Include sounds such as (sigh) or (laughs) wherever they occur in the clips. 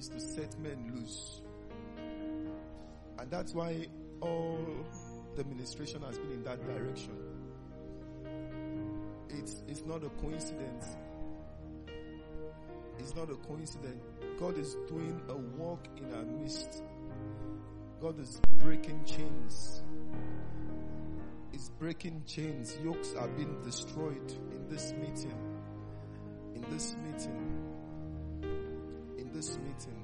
is to set men loose. And that's why all the administration has been in that direction. It's, it's not a coincidence. It's not a coincidence. God is doing a work in our midst. God is breaking chains. It's breaking chains. Yokes are being destroyed in this meeting. In this meeting. This meeting.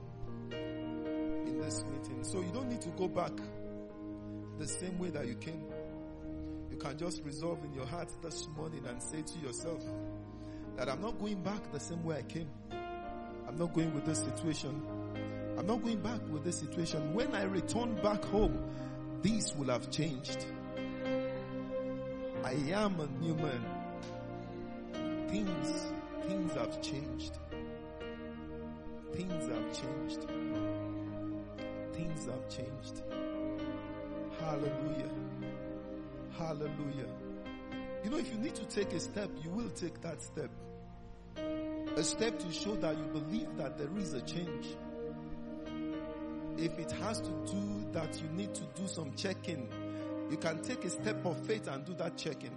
In this meeting. So you don't need to go back the same way that you came. You can just resolve in your heart this morning and say to yourself that I'm not going back the same way I came. I'm not going with this situation. I'm not going back with this situation. When I return back home, this will have changed. I am a new man. Things, things have changed. Things have changed. Things have changed. Hallelujah. Hallelujah. You know, if you need to take a step, you will take that step. A step to show that you believe that there is a change. If it has to do that you need to do some checking, you can take a step of faith and do that checking.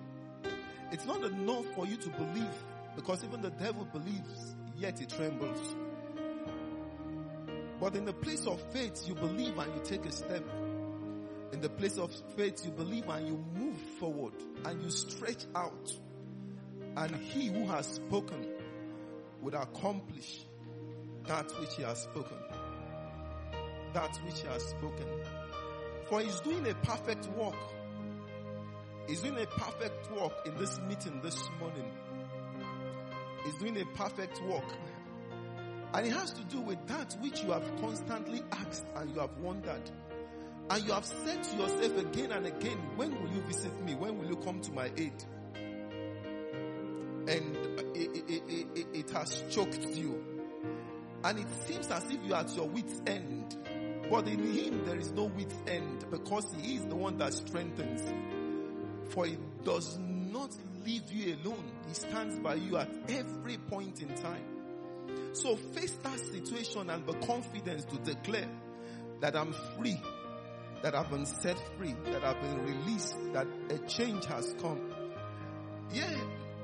It's not enough for you to believe because even the devil believes, yet he trembles. But in the place of faith, you believe and you take a step. In the place of faith, you believe and you move forward and you stretch out. And he who has spoken would accomplish that which he has spoken. That which he has spoken. For he's doing a perfect work. He's doing a perfect work in this meeting this morning. He's doing a perfect work. And it has to do with that which you have constantly asked and you have wondered. And you have said to yourself again and again, when will you visit me? When will you come to my aid? And it, it, it, it, has choked you. And it seems as if you are at your wit's end. But in him there is no wit's end because he is the one that strengthens. For he does not leave you alone. He stands by you at every point in time. So face that situation and the confidence to declare that I'm free, that I've been set free, that I've been released, that a change has come. Yeah.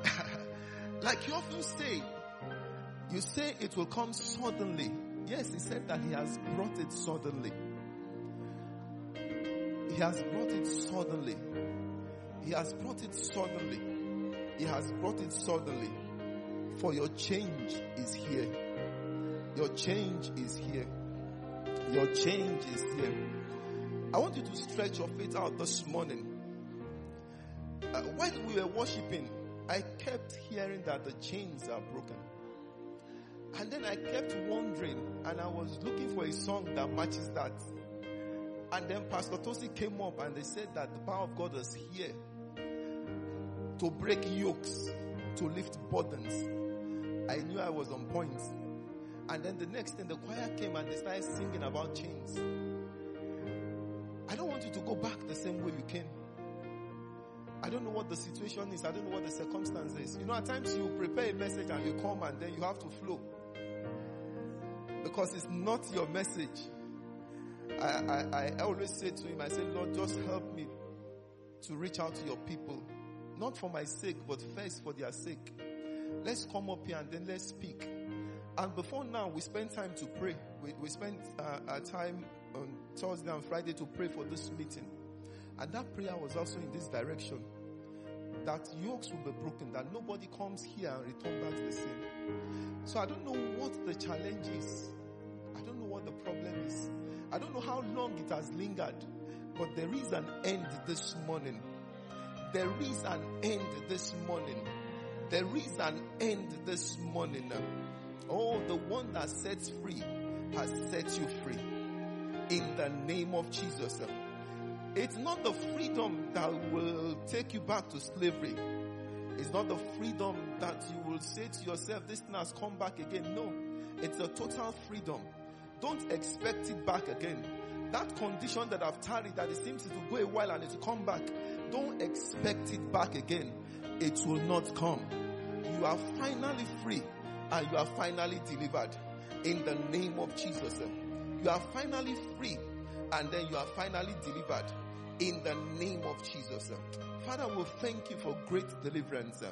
(laughs) like you often say, you say it will come suddenly. Yes, he said that he has brought it suddenly. He has brought it suddenly. He has brought it suddenly. He has brought it suddenly. For your change is here. Your change is here. Your change is here. I want you to stretch your faith out this morning. Uh, when we were worshiping, I kept hearing that the chains are broken. And then I kept wondering, and I was looking for a song that matches that. And then Pastor Tosi came up and they said that the power of God is here to break yokes, to lift burdens. I knew I was on point. And then the next thing, the choir came and they started singing about chains. I don't want you to go back the same way you came. I don't know what the situation is. I don't know what the circumstance is. You know, at times you prepare a message and you come and then you have to flow. Because it's not your message. I, I, I always say to him, I say, Lord, just help me to reach out to your people. Not for my sake, but first for their sake. Let's come up here and then let's speak. And before now, we spend time to pray. We, we spent uh, our time on Thursday and Friday to pray for this meeting. And that prayer was also in this direction. That yokes will be broken, that nobody comes here and return back the same. So I don't know what the challenge is. I don't know what the problem is. I don't know how long it has lingered. But there is an end this morning. There is an end this morning. There is an end this morning. Oh, the one that sets free has set you free. In the name of Jesus. It's not the freedom that will take you back to slavery. It's not the freedom that you will say to yourself, this thing has come back again. No. It's a total freedom. Don't expect it back again. That condition that I've tarried, that it seems to go a while and it come back. Don't expect it back again. It will not come. You are finally free and you are finally delivered. In the name of Jesus. You are finally free and then you are finally delivered. In the name of Jesus. Father, we thank you for great deliverance.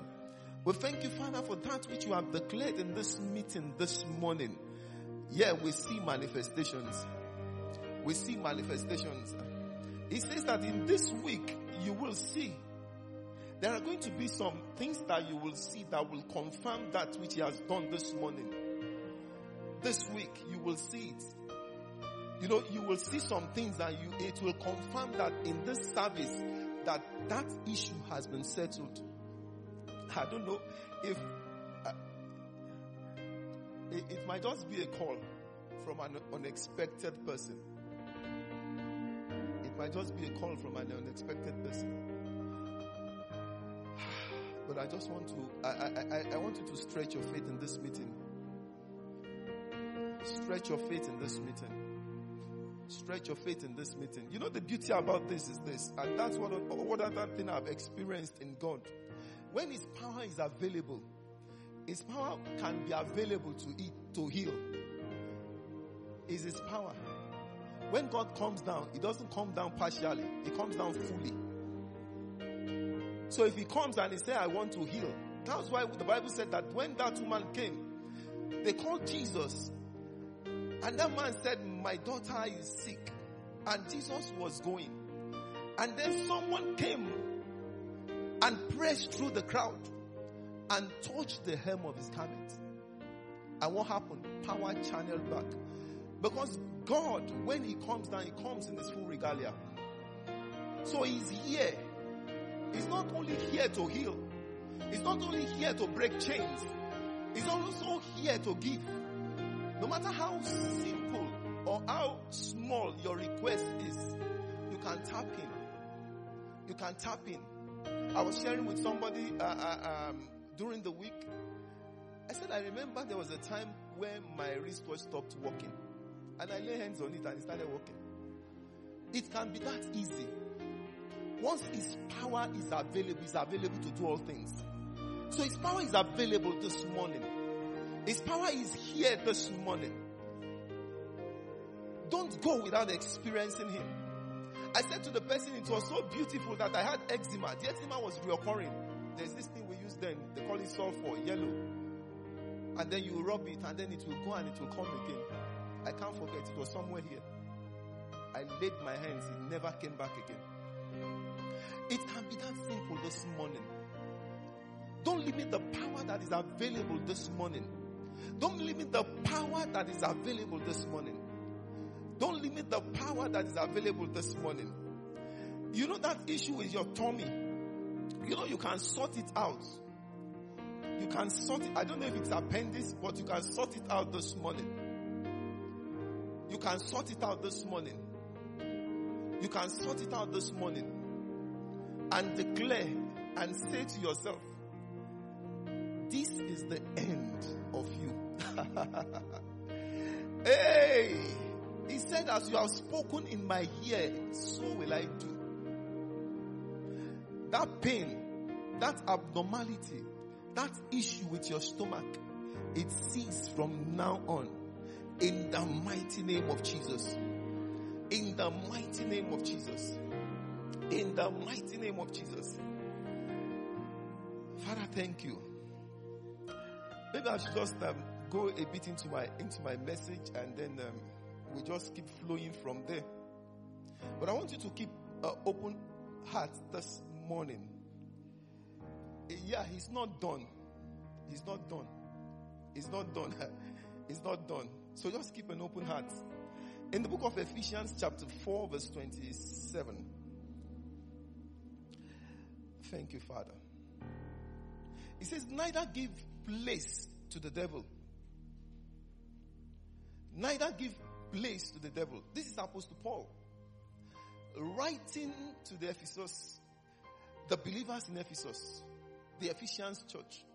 We thank you, Father, for that which you have declared in this meeting this morning. Yeah, we see manifestations. We see manifestations. He says that in this week, you will see. There are going to be some things that you will see that will confirm that which he has done this morning. This week, you will see it. You know, you will see some things that you, it will confirm that in this service, that that issue has been settled. I don't know if uh, it, it might just be a call from an unexpected person. It might just be a call from an unexpected person. But I just want to, I, I, I want you to stretch your faith in this meeting. Stretch your faith in this meeting. Stretch your faith in this meeting. You know the beauty about this is this, and that's what what other thing I've experienced in God. When His power is available, His power can be available to eat, to heal. Is His power. When God comes down, He doesn't come down partially; He comes down fully. So if He comes and He says, "I want to heal," that's why the Bible said that when that woman came, they called Jesus and that man said, My daughter is sick. And Jesus was going. And then someone came and pressed through the crowd and touched the hem of his garment. And what happened? Power channeled back. Because God, when He comes down, He comes in His full regalia. So He's here. He's not only here to heal, He's not only here to break chains, He's also here to give. No matter how simple or how small your request is, you can tap in. You can tap in. I was sharing with somebody uh, uh, um, during the week. I said, I remember there was a time when my wristwatch stopped working. And I lay hands on it and it started working. It can be that easy. Once His power is available, He's available to do all things. So His power is available this morning. His power is here this morning. Don't go without experiencing Him. I said to the person, it was so beautiful that I had eczema. The eczema was reoccurring. There's this thing we use then, they call it sulfur, yellow. And then you rub it and then it will go and it will come again. I can't forget, it was somewhere here. I laid my hands, it never came back again. It can be that simple this morning. Don't limit the power that is available this morning. Don't limit the power that is available this morning. Don't limit the power that is available this morning. You know that issue with your tummy. You know you can sort it out. You can sort it. I don't know if it's appendix, but you can sort it out this morning. You can sort it out this morning. You can sort it out this morning and declare and say to yourself, this is the end of you. (laughs) hey! He said, as you have spoken in my ear, so will I do. That pain, that abnormality, that issue with your stomach, it ceases from now on. In the mighty name of Jesus. In the mighty name of Jesus. In the mighty name of Jesus. Father, thank you. Maybe I should just um, go a bit into my into my message and then um, we just keep flowing from there. But I want you to keep an open heart this morning. Yeah, he's not done. He's not done. He's not done. (laughs) he's not done. So just keep an open heart. In the book of Ephesians, chapter 4, verse 27. Thank you, Father. He says, Neither give place to the devil. Neither give place to the devil. This is Apostle Paul writing to the Ephesus, the believers in Ephesus, the Ephesians church.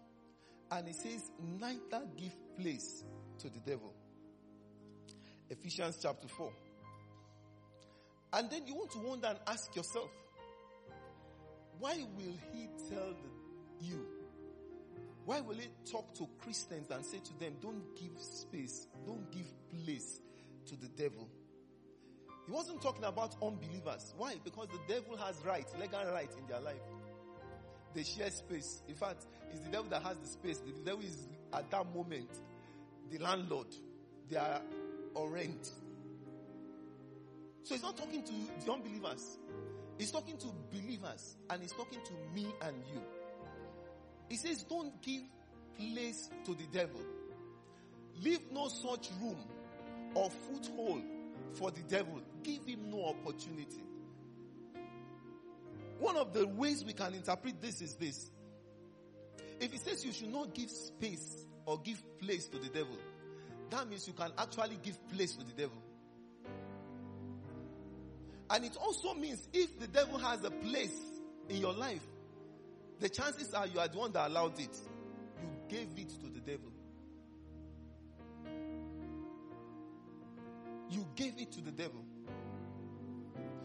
And he says, neither give place to the devil. Ephesians chapter 4. And then you want to wonder and ask yourself, why will he tell you? Why will he talk to Christians and say to them, don't give space, don't give place to the devil. He wasn't talking about unbelievers. Why? Because the devil has rights, legal rights in their life. They share space. In fact, it's the devil that has the space. The devil is at that moment the landlord. They are on rent. So he's not talking to the unbelievers. He's talking to believers and he's talking to me and you. He says, don't give place to the devil. Leave no such room or foothold for the devil. Give him no opportunity. One of the ways we can interpret this is this. If he says you should not give space or give place to the devil, that means you can actually give place to the devil. And it also means if the devil has a place in your life, the chances are you are the one that allowed it. You gave it to the devil. You gave it to the devil.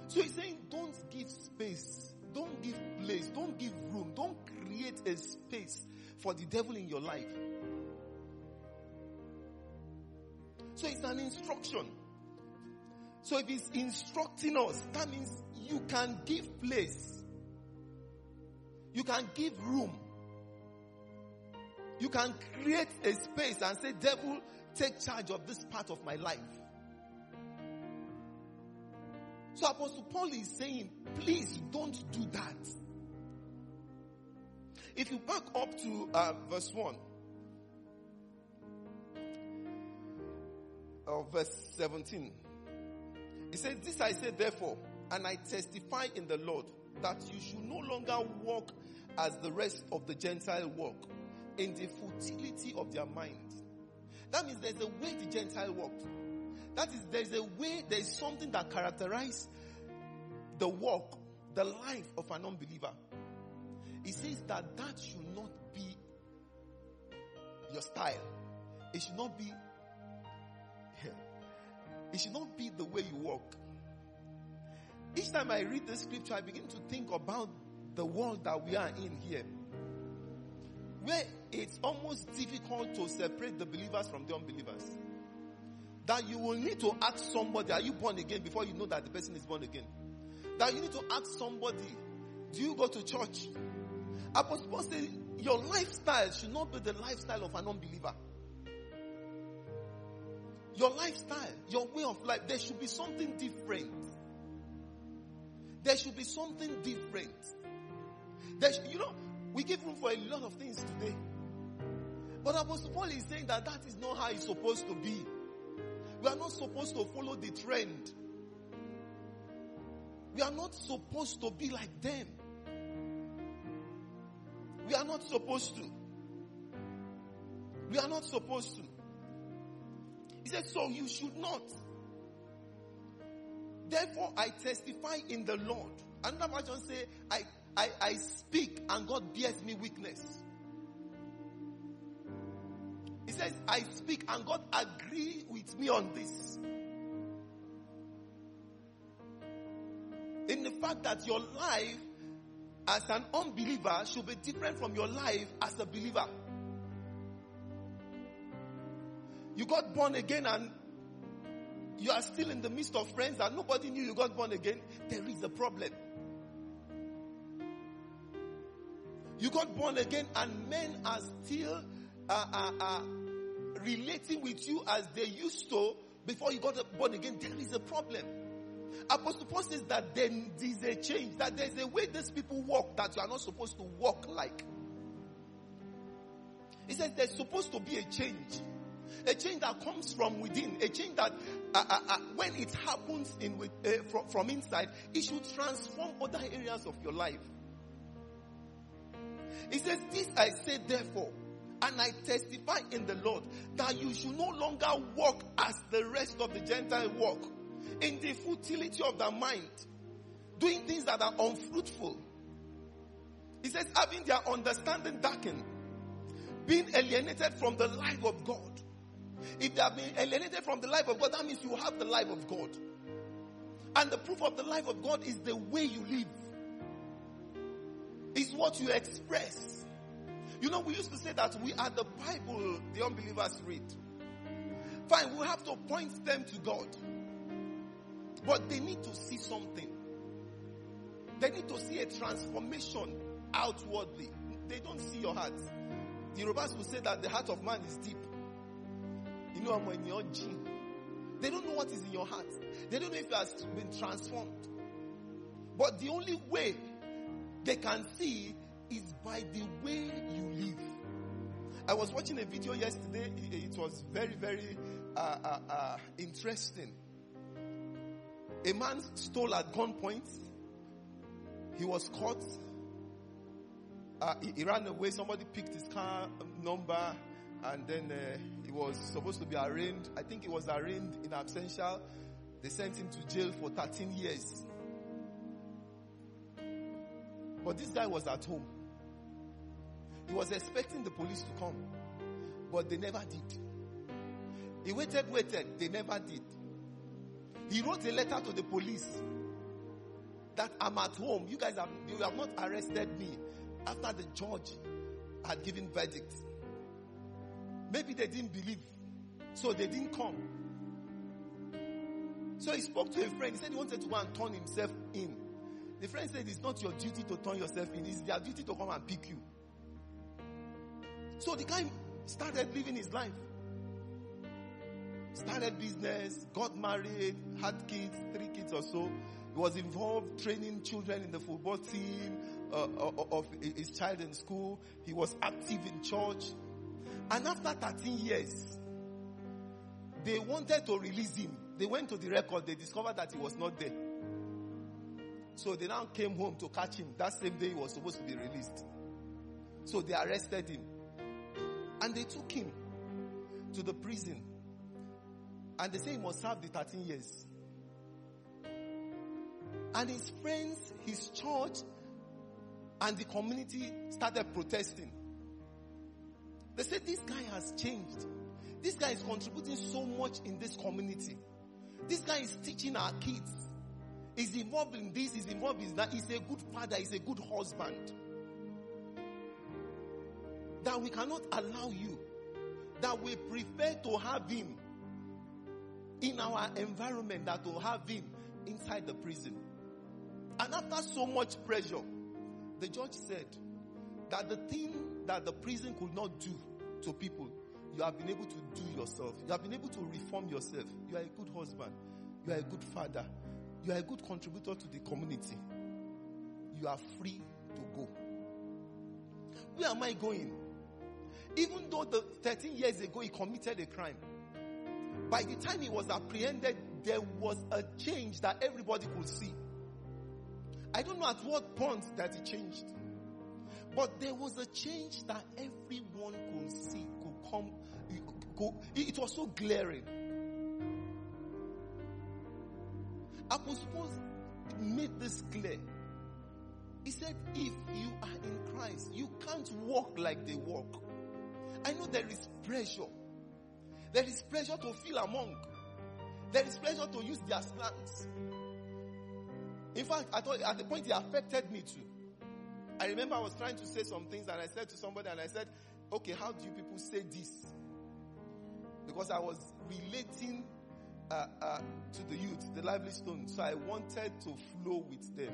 So he's saying, don't give space. Don't give place. Don't give room. Don't create a space for the devil in your life. So it's an instruction. So if he's instructing us, that means you can give place. You can give room. You can create a space and say, devil, take charge of this part of my life. So Apostle Paul is saying, please don't do that. If you back up to uh, verse 1, or verse 17, he said, This I say therefore, and I testify in the Lord, that you should no longer walk as the rest of the Gentile walk, in the futility of their mind. That means there's a way the Gentile walked. That is, there's a way, there's something that characterizes the walk, the life of an unbeliever. He says that that should not be your style. It should not be, (laughs) it should not be the way you walk. Each time I read the scripture, I begin to think about the world that we are in here. Where it's almost difficult to separate the believers from the unbelievers that you will need to ask somebody, are you born again before you know that the person is born again? That you need to ask somebody, do you go to church? Apostle Paul says, your lifestyle should not be the lifestyle of an unbeliever. Your lifestyle, your way of life, there should be something different. There should be something different. There should, you know, we give room for a lot of things today. But Apostle Paul is saying that that is not how it's supposed to be. We are not supposed to follow the trend. We are not supposed to be like them. We are not supposed to. We are not supposed to. He said, so you should not. Therefore, I testify in the Lord. Another version say, I, I, I speak and God bears me witness. He says, I speak and God agree with me on this. In the fact that your life as an unbeliever should be different from your life as a believer. You got born again and you are still in the midst of friends and nobody knew you got born again. There is a problem. You got born again and men are still uh, uh, uh, relating with you as they used to before you got born again, there is a problem. Apostle Paul says that there is a change, that there's a way these people walk that you are not supposed to walk like. He says there's supposed to be a change. A change that comes from within. A change that uh, uh, uh, when it happens in with, uh, from, from inside, it should transform other areas of your life. He says, this I say therefore, and I testify in the Lord that you should no longer walk as the rest of the Gentile walk in the futility of their mind, doing things that are unfruitful. He says, having their understanding darkened, being alienated from the life of God. If they have been alienated from the life of God, that means you have the life of God. And the proof of the life of God is the way you live. Is what you express. You know, we used to say that we are the Bible the unbelievers read. Fine, we have to point them to God. But they need to see something. They need to see a transformation outwardly. They don't see your heart. The Yorubas will say that the heart of man is deep. Know, when you're G, they don't know what is in your heart. They don't know if you have been transformed. But the only way they can see is by the way you live. I was watching a video yesterday. It was very, very uh, uh, uh, interesting. A man stole at gunpoint. He was caught. Uh, he, he, ran away. Somebody picked his car number, and then uh, was supposed to be arraigned. I think he was arraigned in absentia. They sent him to jail for 13 years. But this guy was at home. He was expecting the police to come, but they never did. He waited, waited, they never did. He wrote a letter to the police that I'm at home. You guys have, you have not arrested me after the judge had given verdict. Maybe they didn't believe, so they didn't come. So he spoke to a friend. He said he wanted to go and turn himself in. The friend said it's not your duty to turn yourself in, it's their duty to come and pick you. So the guy started living his life. Started business, got married, had kids, three kids or so. He was involved training children in the football team uh, uh of his child in school. He was active in church. And after 13 years, they wanted to release him. They went to the record, they discovered that he was not there. So they now came home to catch him. That same day he was supposed to be released. So they arrested him. And they took him to the prison. And they say he must serve the 13 years. And his friends, his church, and the community started protesting. They said, This guy has changed. This guy is contributing so much in this community. This guy is teaching our kids. He's involved in this, he's involved in that. He's a good father, he's a good husband that we cannot allow you, that we prefer to have him in our environment than to have him inside the prison. And after so much pressure, the judge said that the thing that the prison could not do to people, you have been able to do yourself. You have been able to reform yourself. You are a good husband. You are a good father. You are a good contributor to the community. You are free to go. Where am I going? Even though the 13 years ago he committed a crime, by the time he was apprehended, there was a change that everybody could see. I don't know at what point that he changed. But there was a change that everyone could see, could come, it was so glaring. Apostle Paul made this clear. He said, if you are in Christ, you can't walk like they walk. I know there is pressure. There is pressure to feel among. There is pressure to use their slangs. In fact, thought at the point it affected me too. I remember I was trying to say some things and I said to somebody and I said, okay, how do you people say this? Because I was relating uh, uh, to the youth, the lively stone. So I wanted to flow with them.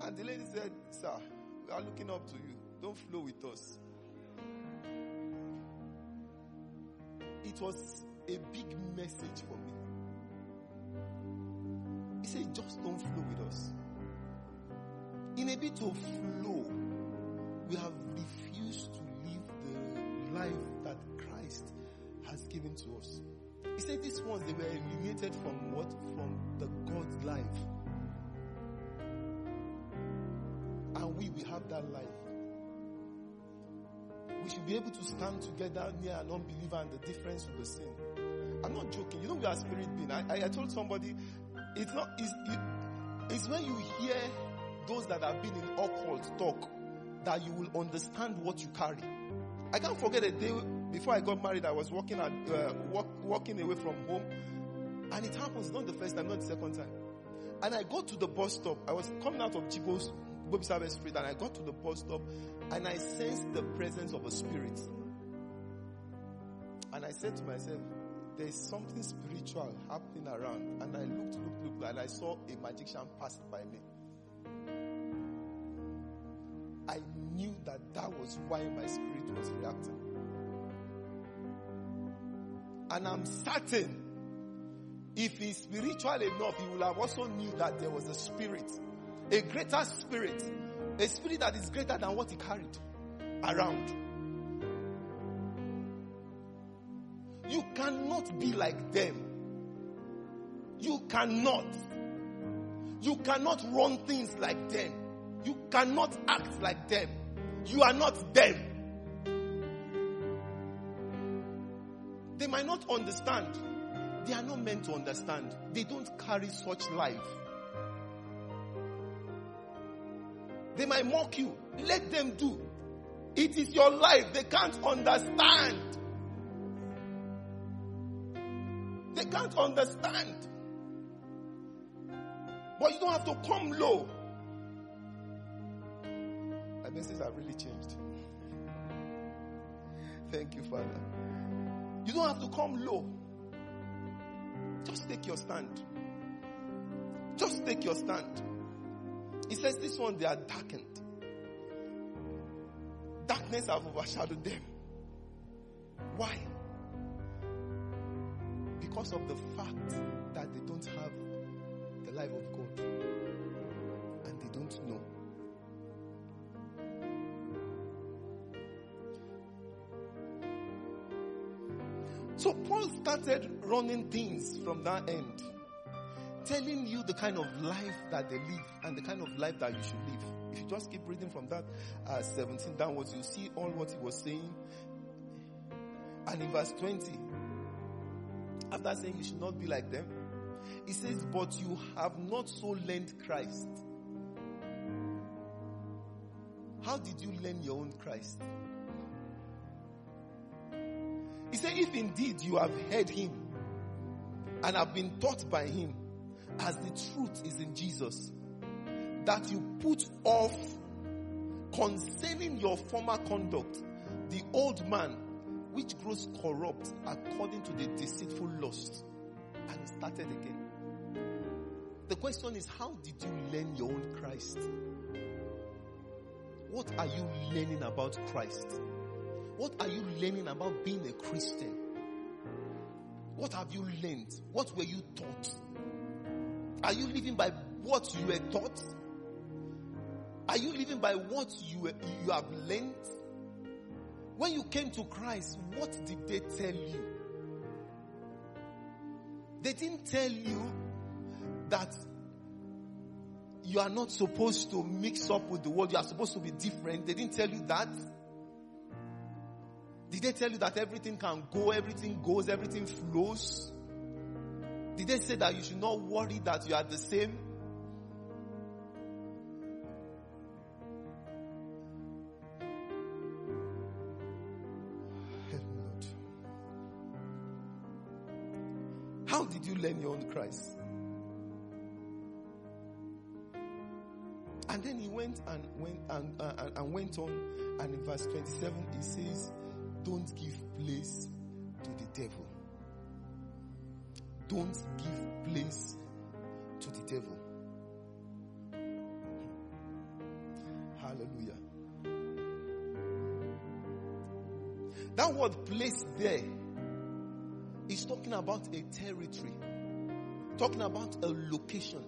And the lady said, sir, we are looking up to you. Don't flow with us. It was a big message for me. He said, just don't flow with us. In a bit of flow, we have refused to live the life that Christ has given to us. He said these ones, they were eliminated from what? From the God's life. And we, we have that life we should be able to stand together near an unbeliever and the difference will be seen. I'm not joking. You know we are spirit being. I, I, I told somebody, it's not, it's, it, it's when you hear those that have been in occult talk that you will understand what you carry. I can't forget a day before I got married, I was walking at, uh, walk, walking away from home and it happens not the first time, not the second time. And I got to the bus stop. I was coming out of Chigo's Bobby Service Street and I got to the bus stop and I sensed the presence of a spirit. And I said to myself, there's something spiritual happening around. And I looked, looked, looked, and I saw a magician pass by me. Knew that that was why my spirit was reacting. And I'm certain if he's spiritual enough, he will have also knew that there was a spirit, a greater spirit, a spirit that is greater than what he carried around. You cannot be like them. You cannot. You cannot run things like them. You cannot act like them. You are not them. They might not understand. They are not meant to understand. They don't carry such life. They might mock you. Let them do. It is your life. They can't understand. They can't understand. But you don't have to come low. Messages have really changed. Thank you, Father. You don't have to come low. Just take your stand. Just take your stand. He says, This one they are darkened. Darkness have overshadowed them. Why? Because of the fact that they don't have the life of God and they don't know. So Paul started running things from that end, telling you the kind of life that they live and the kind of life that you should live. If you just keep reading from that uh, 17 downwards, you see all what he was saying. And in verse 20, after saying you should not be like them, he says, But you have not so learned Christ. How did you learn your own Christ? He said, If indeed you have heard him and have been taught by him, as the truth is in Jesus, that you put off concerning your former conduct the old man which grows corrupt according to the deceitful lust and started again. The question is, how did you learn your own Christ? What are you learning about Christ? What are you learning about being a Christian? What have you learned? What were you taught? Are you living by what you were taught? Are you living by what you, you have learned? When you came to Christ, what did they tell you? They didn't tell you that you are not supposed to mix up with the world. You are supposed to be different. They didn't tell you that. Did they tell you that everything can go, everything goes, everything flows? Did they say that you should not worry that you are the same? How did you learn your own Christ? And then he went and went and, uh, and, went on, and in verse 27 he says, Don't give place to the devil. Don't give place to the devil. Hallelujah. That word place there is talking about a territory, talking about a location.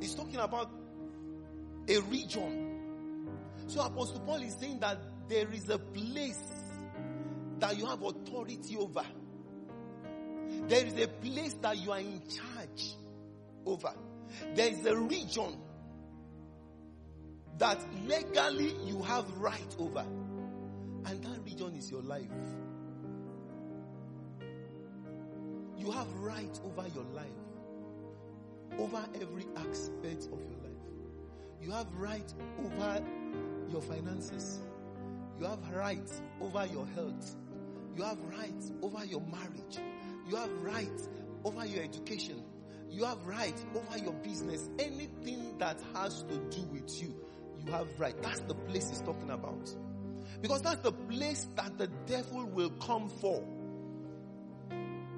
It's talking about a region. So Apostle Paul is saying that there is a place that you have authority over. There is a place that you are in charge over. There is a region that legally you have right over. And that region is your life. You have right over your life. Over every aspect of your life. You have right over your finances. You have rights over your health. You have rights over your marriage. You have rights over your education. You have rights over your business. Anything that has to do with you, you have right. That's the place he's talking about. Because that's the place that the devil will come for.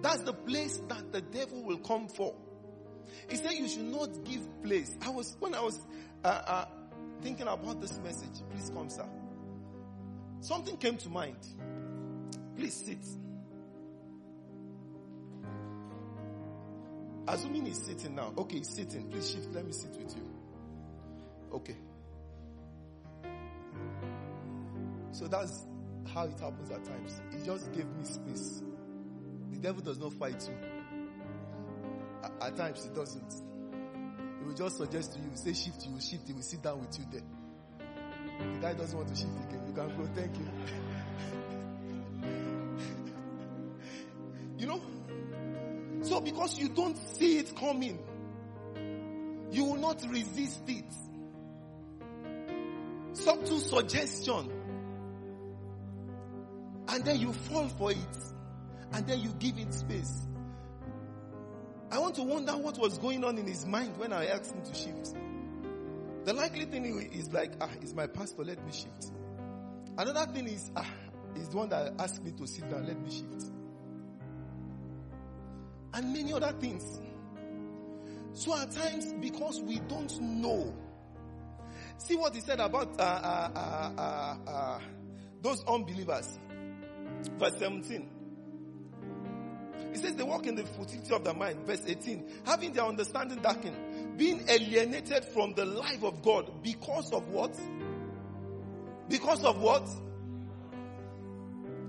That's the place that the devil will come for. He said you should not give place. I was, when I was uh, uh, thinking about this message, please come, sir. Something came to mind. Please sit. Assuming he's sitting now. Okay, he's sitting. Please shift. Let me sit with you. Okay. So that's how it happens at times. He just gave me space. The devil does not fight you. At, times, he doesn't. He will just suggest to you, say shift, you will shift, he will sit down with you there. The guy doesn't want to shift again. You can go, thank you. you know? So because you don't see it coming, you will not resist it. Subtle suggestion. And then you fall for it. And then you give it space. I want to wonder what was going on in his mind when I asked him to shift. The likely thing is like, ah, it's my pastor, let me shift. Another thing is, ah, is the one that asked me to sit down, let me shift. And many other things. So at times, because we don't know, see what he said about uh, uh, uh, uh, uh those unbelievers. Verse 17. He says they walk in the futility of their mind. Verse 18. Having their understanding darkened, being alienated from the life of God because of what? Because of what?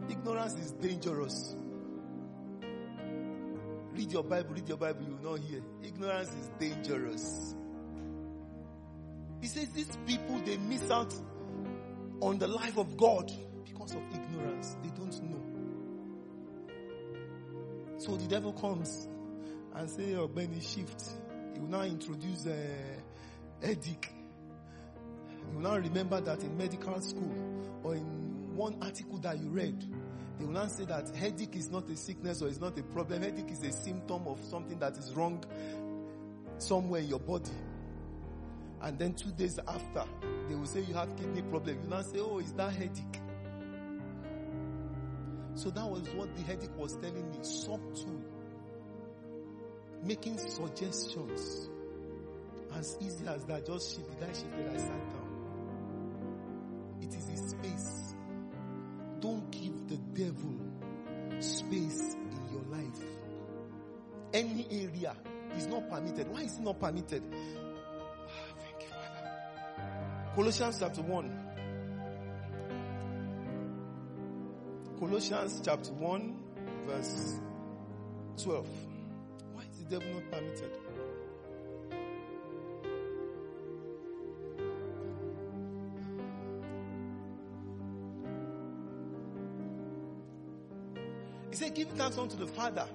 Ignorance is dangerous. Read your Bible, read your Bible, you will not hear. Ignorance is dangerous. He says these people, they miss out on the life of God because of ignorance. They don't know. So the devil comes and say, oh, Benny, shift. He will now introduce uh, headache. You will now remember that in medical school or in one article that you read, they will now say that headache is not a sickness or it's not a problem. Headache is a symptom of something that is wrong somewhere in your body. And then two days after, they will say you have kidney problem. You now say, oh, is that headache? So that was what the headache was telling me. Subtle. Making suggestions. As easy as that, just shift. The guy shifted, I sat down. It is his space. Don't give the devil space in your life. Any area is not permitted. Why is it not permitted? Ah, thank you, Father. Colossians chapter 1. Colossians chapter 1, verse 12. The devil not permitted? He said, Give thanks unto the Father,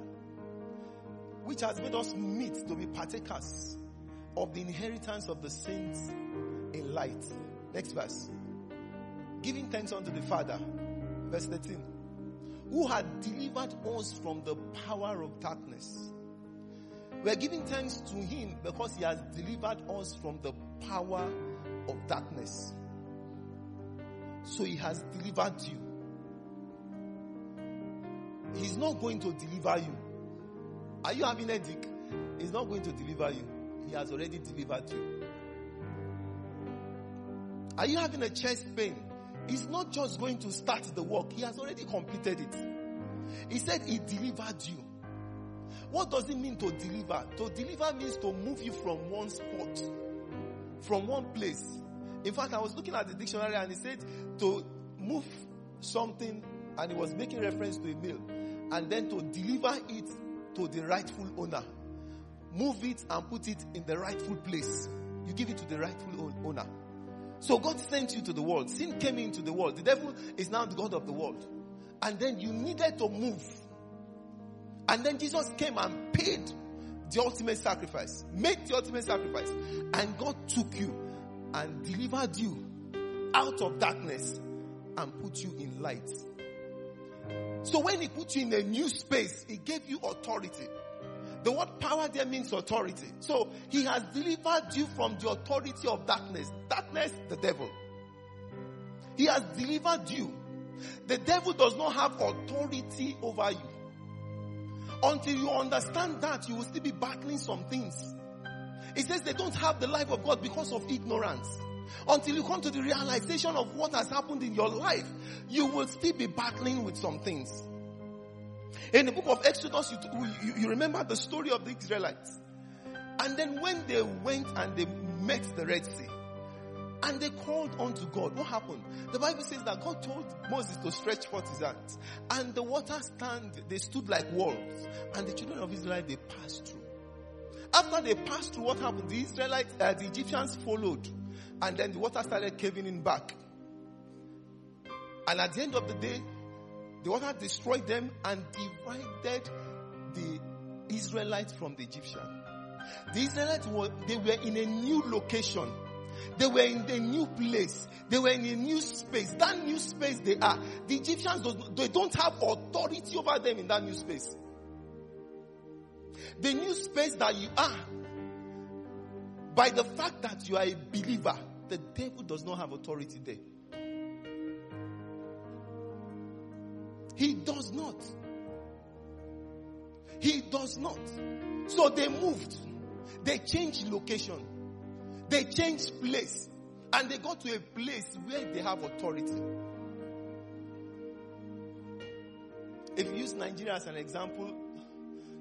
which has made us meet to be partakers of the inheritance of the saints in light. Next verse. Giving thanks unto the Father. Verse 13 who had delivered us from the power of darkness. We're giving thanks to him because he has delivered us from the power of darkness. So he has delivered you. He's not going to deliver you. Are you having a headache? He's not going to deliver you. He has already delivered you. Are you having a chest pain? He's not just going to start the work. He has already completed it. He said he delivered you. What does it mean to deliver? To deliver means to move you from one spot, from one place. In fact, I was looking at the dictionary and it said to move something and it was making reference to a meal and then to deliver it to the rightful owner. Move it and put it in the rightful place. You give it to the rightful owner. So God sent you to the world. Sin came into the world. The devil is now the God of the world. And then you needed to move. And then Jesus came and paid the ultimate sacrifice, made the ultimate sacrifice. And God took you and delivered you out of darkness and put you in light. So when he put you in a new space, he gave you authority. The word power there means authority. So he has delivered you from the authority of darkness. Darkness, the devil. He has delivered you. The devil does not have authority over you. Until you understand that, you will still be battling some things. He says they don't have the life of God because of ignorance. Until you come to the realization of what has happened in your life, you will still be battling with some things. In the book of Exodus, you, you, you remember the story of the Israelites. And then when they went and they met the Red Sea, and they called unto God. What happened? The Bible says that God told Moses to stretch forth his hands. And the water stand, they stood like walls. And the children of Israel, they passed through. After they passed through, what happened? The Israelites, uh, the Egyptians followed. And then the water started caving in back. And at the end of the day, the water destroyed them and divided the Israelites from the Egyptians. The Israelites were, they were in a new location. They were in a new place. They were in a new space. That new space they are. The Egyptians, they don't have authority over them in that new space. The new space that you are, by the fact that you are a believer, the devil does not have authority there. He does not. He does not. So they moved. They changed location. They changed place. And they got to a place where they have authority. If you use Nigeria as an example,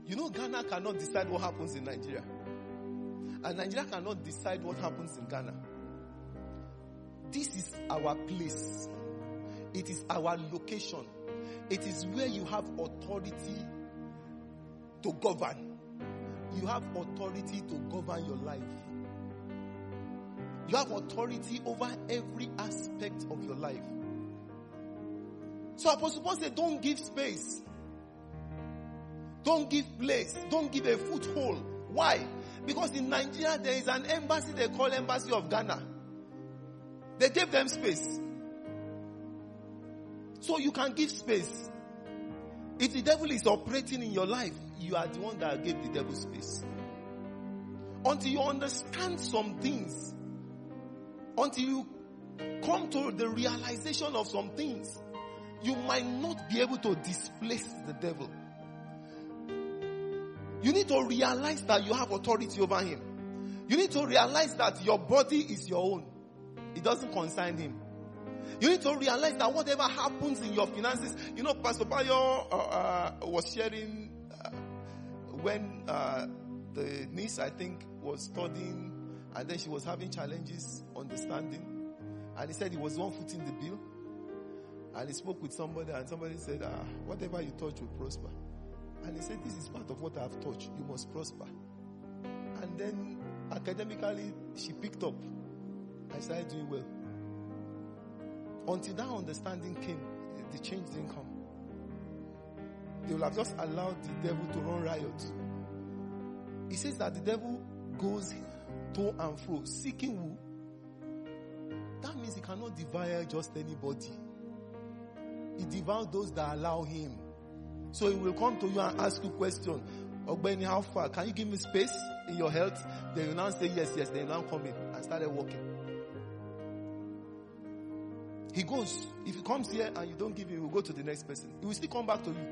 you know Ghana cannot decide what happens in Nigeria. And Nigeria cannot decide what happens in Ghana. This is our place. It is our location. It is where you have authority to govern. You have authority to govern your life. You have authority over every aspect of your life. So Apostle Paul said, don't give space. Don't give place. Don't give a foothold. Why? Because in Nigeria there is an embassy they call Embassy of Ghana. They gave them space. So you can give space. If the devil is operating in your life, you are the one that gave the devil space. Until you understand some things, until you come to the realization of some things, you might not be able to displace the devil. You need to realize that you have authority over him. You need to realize that your body is your own. It doesn't concern him. You need to realize that whatever happens in your finances, you know, Pastor Bayo uh, uh, was sharing uh, when uh, the niece, I think, was studying and then she was having challenges understanding. And he said he was one foot in the bill. And he spoke with somebody and somebody said, ah, whatever you touch will prosper. And he said, this is part of what I have touched. You must prosper. And then academically, she picked up. I started doing well. Until that understanding came, the change didn't come. They will have just allowed the devil to run riot. He says that the devil goes to and fro, seeking who? That means he cannot devour just anybody. He devours those that allow him. So he will come to you and ask you question. Ogbeni, how far? Can you give me space in your health? Then you now say yes, yes. Then you now come in and started walking. He goes. If he comes here and you don't give him, he will go to the next person. He will still come back to you.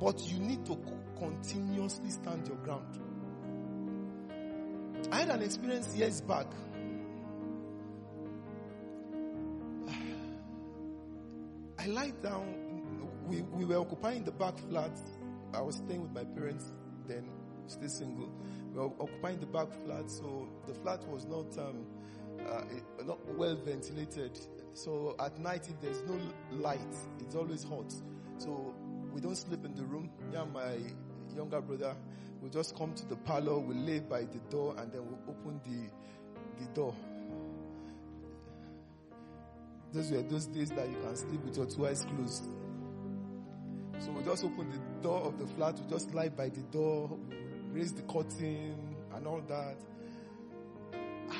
But you need to continuously stand your ground. I had an experience years back. I lied down. We, we were occupying the back flat. I was staying with my parents then, still single. We were occupying the back flat, so the flat was not um, uh, not well ventilated. So at night, if there's no light, it's always hot. So we don't sleep in the room. Yeah, my younger brother will just come to the parlor, we'll lay by the door, and then we'll open the, the door. Those were those days that you can sleep with your two eyes closed. So we just open the door of the flat, we just lie by the door, raise the curtain, and all that.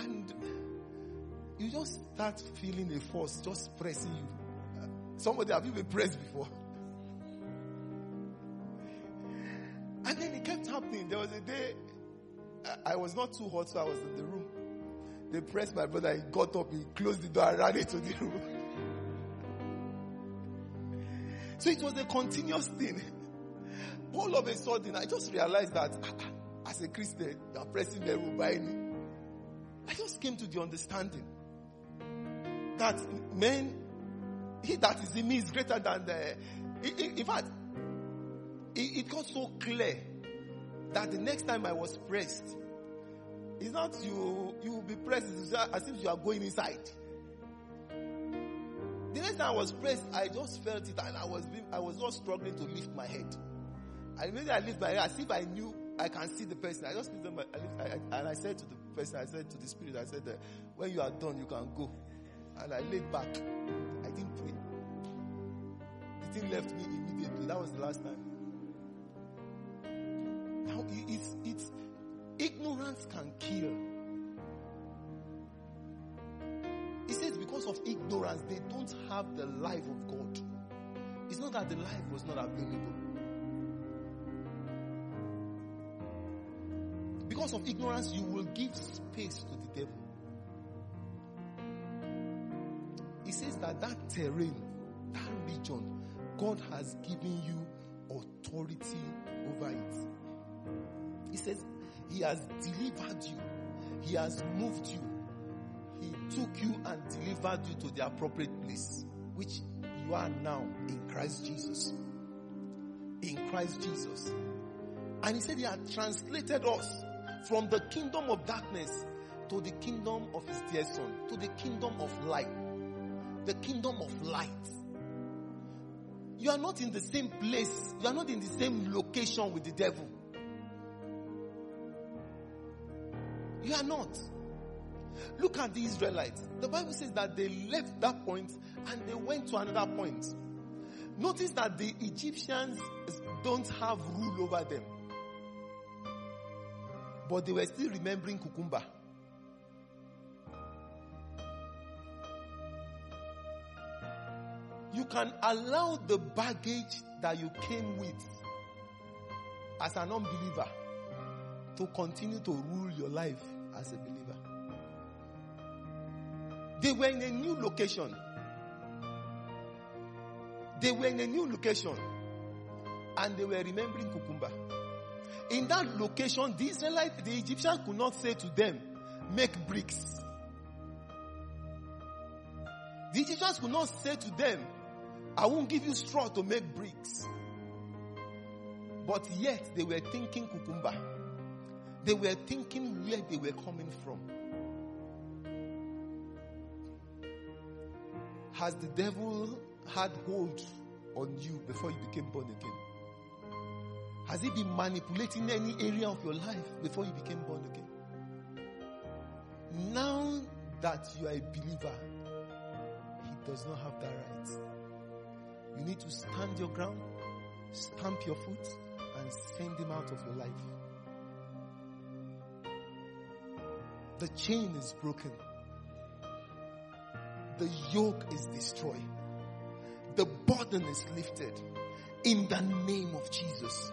And you just start feeling a force just pressing you. Somebody, have you been pressed before? Was a day I was not too hot, so I was in the room. They pressed my brother. He got up. He closed the door and ran into the room. (laughs) so it was a continuous thing. All of a sudden, I just realized that ah, ah, as a Christian, you are pressing the room me. I just came to the understanding that men, he that is in me is greater than the. In, fact, it got so clear that the next time I was pressed, it's not you, you will be pressed as if you are going inside. The next time I was pressed, I just felt it and I was, I was not struggling to lift my head. I immediately I lift my head as if I knew I can see the person. I just lifted my, I lift, I, I, and I said to the person, I said to the spirit, I said, uh, when you are done, you can go. And I laid back. I didn't pray. The thing left me immediately. That was the last time. It's, it's, ignorance can kill. He says because of ignorance, they don't have the life of God. It's not that the life was not available. Because of ignorance, you will give space to the devil. He says that that terrain, that region, God has given you authority over it. He says, He has delivered you. He has moved you. He took you and delivered you to the appropriate place, which you are now in Christ Jesus. In Christ Jesus. And He said He had translated us from the kingdom of darkness to the kingdom of His dear Son, to the kingdom of light. The kingdom of light. You are not in the same place. You are not in the same location with the devil. You are not. Look at the Israelites. The Bible says that they left that point and they went to another point. Notice that the Egyptians don't have rule over them. But they were still remembering Kukumba. You can allow the baggage that you came with as an unbeliever to continue to rule your life as a believer. They were in a new location. They were in a new location. And they were remembering Kukumba. In that location, the Israelites, the Egyptians could not say to them, make bricks. The Egyptians could not say to them, I won't give you straw to make bricks. But yet they were thinking Kukumba. They were thinking where they were coming from. Has the devil had hold on you before you became born again? Has he been manipulating any area of your life before you became born again? Now that you are a believer, he does not have that right. You need to stand your ground, stamp your foot, and send him out of your life. The chain is broken. The yoke is destroyed. The burden is lifted in the name of Jesus.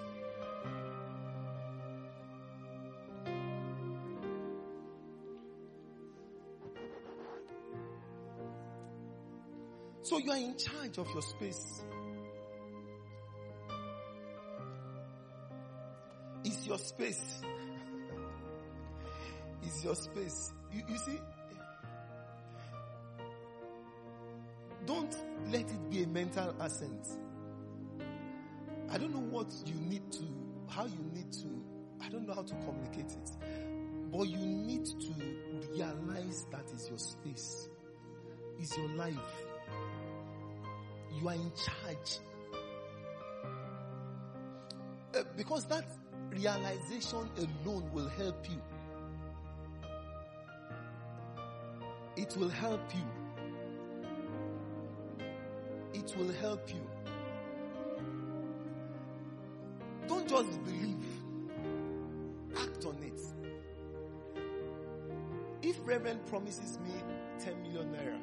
So you are in charge of your space. It's your space. It's your space. You, you see, don't let it be a mental assent. I don't know what you need to, how you need to, I don't know how to communicate it. But you need to realize that is your space. Is your life. You are in charge. Uh, because that realization alone will help you. It will help you. It will help you. Don't just believe. Act on it. If Reverend promises me 10 million naira,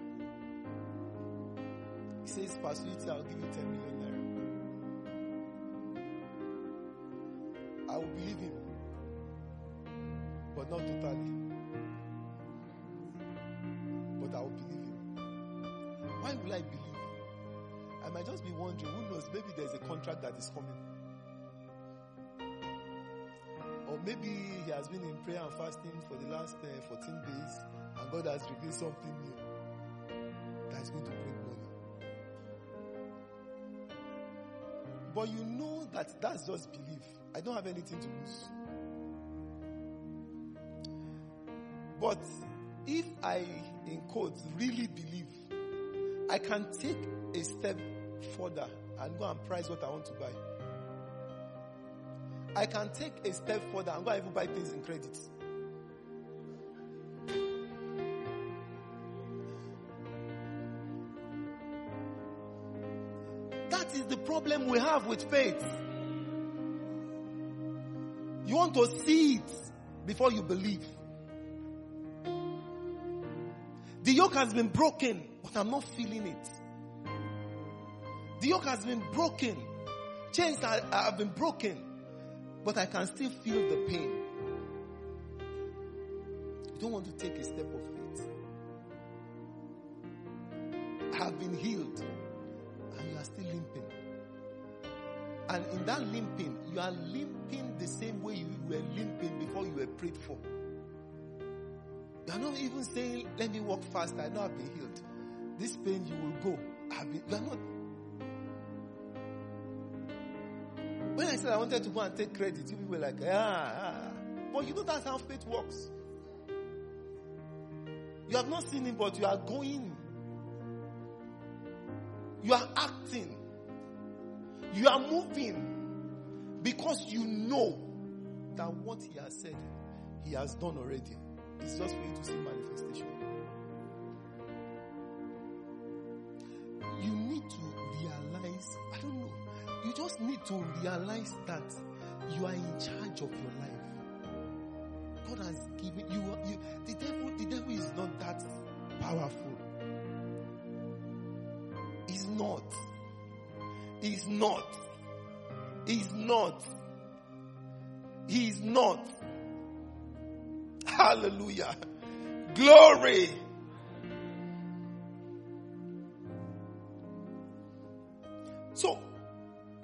he says, Pastor I'll give you 10 million naira. I will believe him, but not totally. Maybe there's a contract that is coming. Or maybe he has been in prayer and fasting for the last uh, 14 days and God has revealed something new that is going to bring money. But you know that that's just belief. I don't have anything to lose. But if I, in quotes, really believe, I can take a step further and go and price what I want to buy. I can take a step further and go and even buy things in credit. That is the problem we have with faith. You want to see it before you believe. The yoke has been broken, but I'm not feeling it. The yoke has been broken. Chains have been broken, but I can still feel the pain. You don't want to take a step of faith. I have been healed, and you are still limping. And in that limping, you are limping the same way you were limping before you were prayed for. You are not even saying, let me walk fast. I know I've been healed. This pain, you will go. Been, you are not. When I said I wanted to go and take credit, you people were like, ah, ah. But you know that's how faith works. You have not seen it, but you are going. You are acting. You are moving because you know that what he has said, he has done already. It's just for you to see manifestation. You need to just need to realize that you are in charge of your life. God has given you, you the devil, the devil is not that powerful. He's not. He's not. He's not. He's not. Hallelujah. Glory.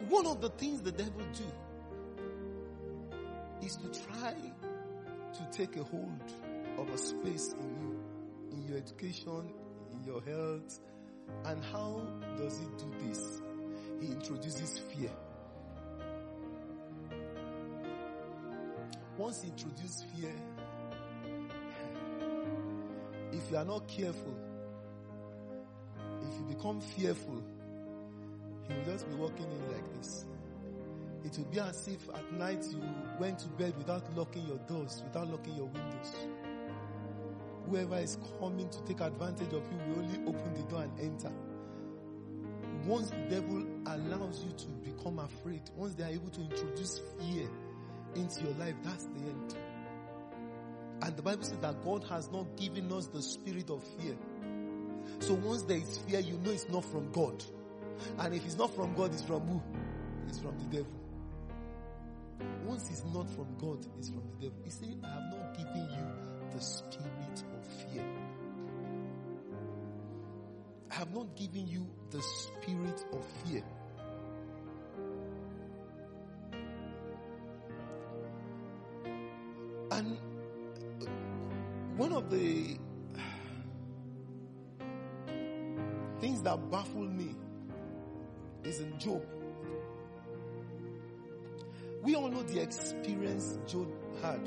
One of the things the devil do is to try to take a hold of a space in you, in your education, in your health. And how does he do this? He introduces fear. Once he introduces fear, if you are not careful, if you become fearful, he will just be walking in like this. It will be as if at night you went to bed without locking your doors, without locking your windows. Whoever is coming to take advantage of you will only open the door and enter. Once the devil allows you to become afraid, once they are able to introduce fear into your life, that's the end. And the Bible says that God has not given us the spirit of fear. So once there is fear, you know it's not from God. And if it's not from God, it's from who? It's from the devil. Once it's not from God, it's from the devil. He said, I have not given you the spirit of fear. I have not given you the spirit of fear. And one of the is in Job. We all know the experience Job had.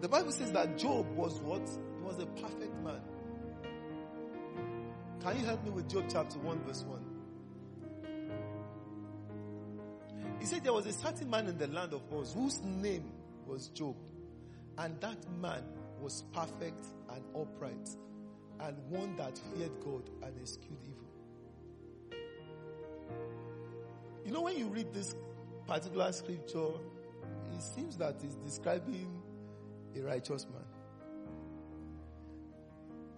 The Bible says that Job was what? He was a perfect man. Can you help me with Job chapter 1 verse 1? He said there was a certain man in the land of Uz whose name was Job. And that man was perfect and upright and one that feared God and eschewed evil. You know, when you read this particular scripture, it seems that it's describing a righteous man.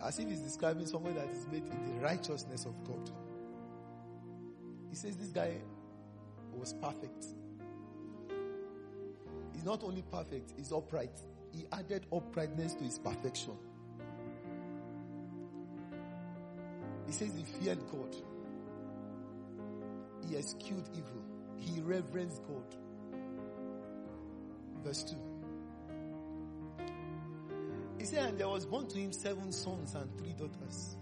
As if it's describing someone that is made in the righteousness of God. He says this guy was perfect. He's not only perfect, he's upright. he added uprightness to his perfection. He says he feared God. He eschewed evil. He reverenced God. Verse 2. He said, and there was born to him seven sons and three daughters.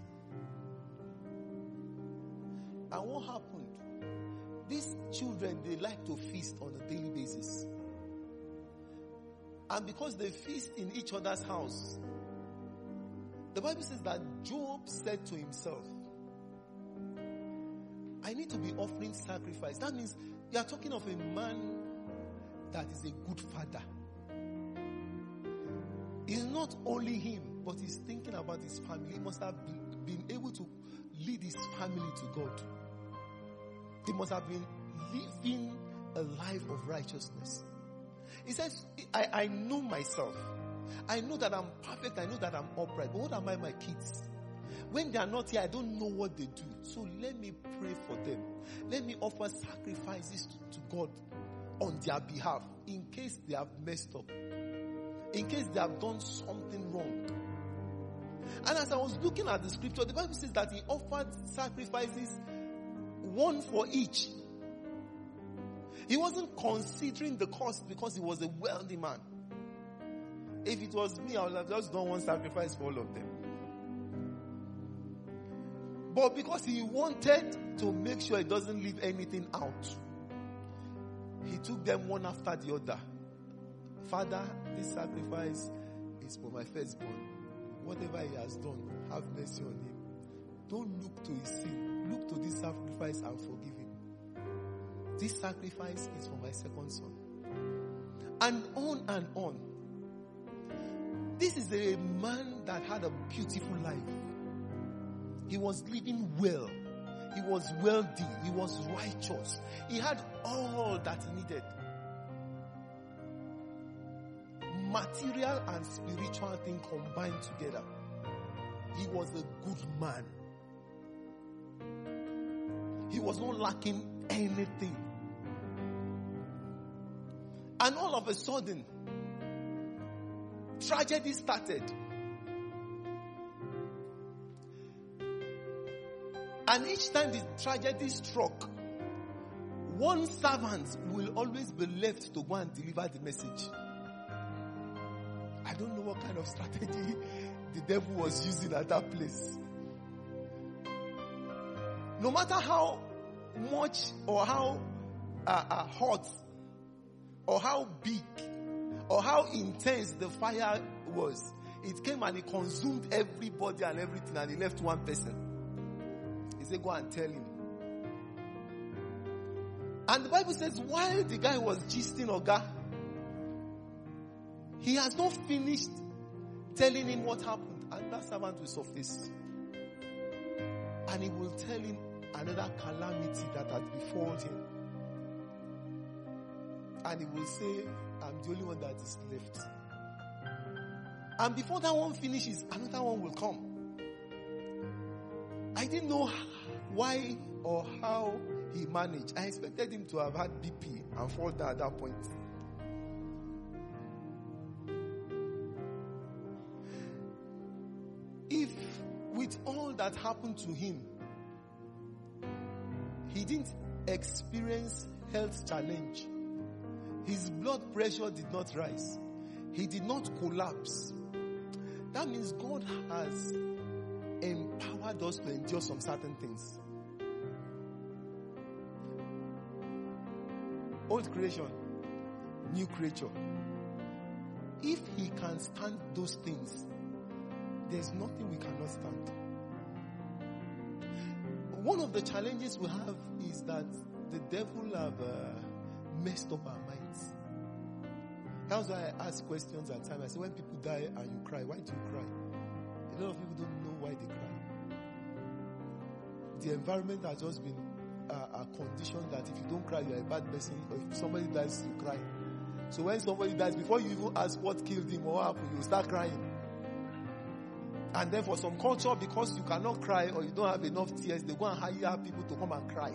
And what happened? These children, they like to feast on a daily basis. And because they feast in each other's house, the Bible says that Job said to himself, I need to be offering sacrifice. That means you are talking of a man that is a good father. It's not only him, but he's thinking about his family. He must have been able to lead his family to God. He must have been living a life of righteousness. He says, I, I know myself. I know that I'm perfect. I know that I'm upright. But what am I, my kids? When they are not here, I don't know what they do. So let me pray for them. Let me offer sacrifices to, to God on their behalf in case they have messed up. In case they have done something wrong. And as I was looking at the scripture, the Bible says that he offered sacrifices one for each. He wasn't considering the cost because he was a wealthy man. If it was me, I would have just done one sacrifice for all of them. But because he wanted to make sure he doesn't leave anything out, he took them one after the other. Father, this sacrifice is for my firstborn. Whatever he has done, have mercy on him. Don't look to his sin. Look to this sacrifice and forgive him. This sacrifice is for my second son. And on and on. This is a man that had a beautiful life. He was living well. He was wealthy. He was righteous. He had all that he needed. Material and spiritual thing combined together. He was a good man. He was not lacking anything. And all of a sudden, tragedy started. And each time the tragedy struck, one servant will always be left to go and deliver the message. I don't know what kind of strategy (laughs) the devil was using at that place. No matter how much or how uh, uh, hot or how big or how intense the fire was, it came and it consumed everybody and everything and it left one person. Said, Go and tell him. And the Bible says, while the guy was gisting Oga, he has not finished telling him what happened. And that servant will surface. And he will tell him another calamity that has befallen him. And he will say, I'm the only one that is left. And before that one finishes, another one will come. I didn't know why or how he managed. I expected him to have had BP and fall down at that point. If with all that happened to him, he didn't experience health challenge. His blood pressure did not rise. He did not collapse. That means God has empowered us to endure some certain things. Old creation, new creature. If he can stand those things, there's nothing we cannot stand. One of the challenges we have is that the devil have uh, messed up our minds. That's why I ask questions at times. I say, when people die and you cry, why do you cry? A lot of people don't why they cry. The environment has just been a condition that if you don't cry, you're a bad person. Or if somebody dies, you cry. So when somebody dies, before you even ask what killed him or what happened, you start crying. And then for some culture, because you cannot cry or you don't have enough tears, they go and hire people to come and cry.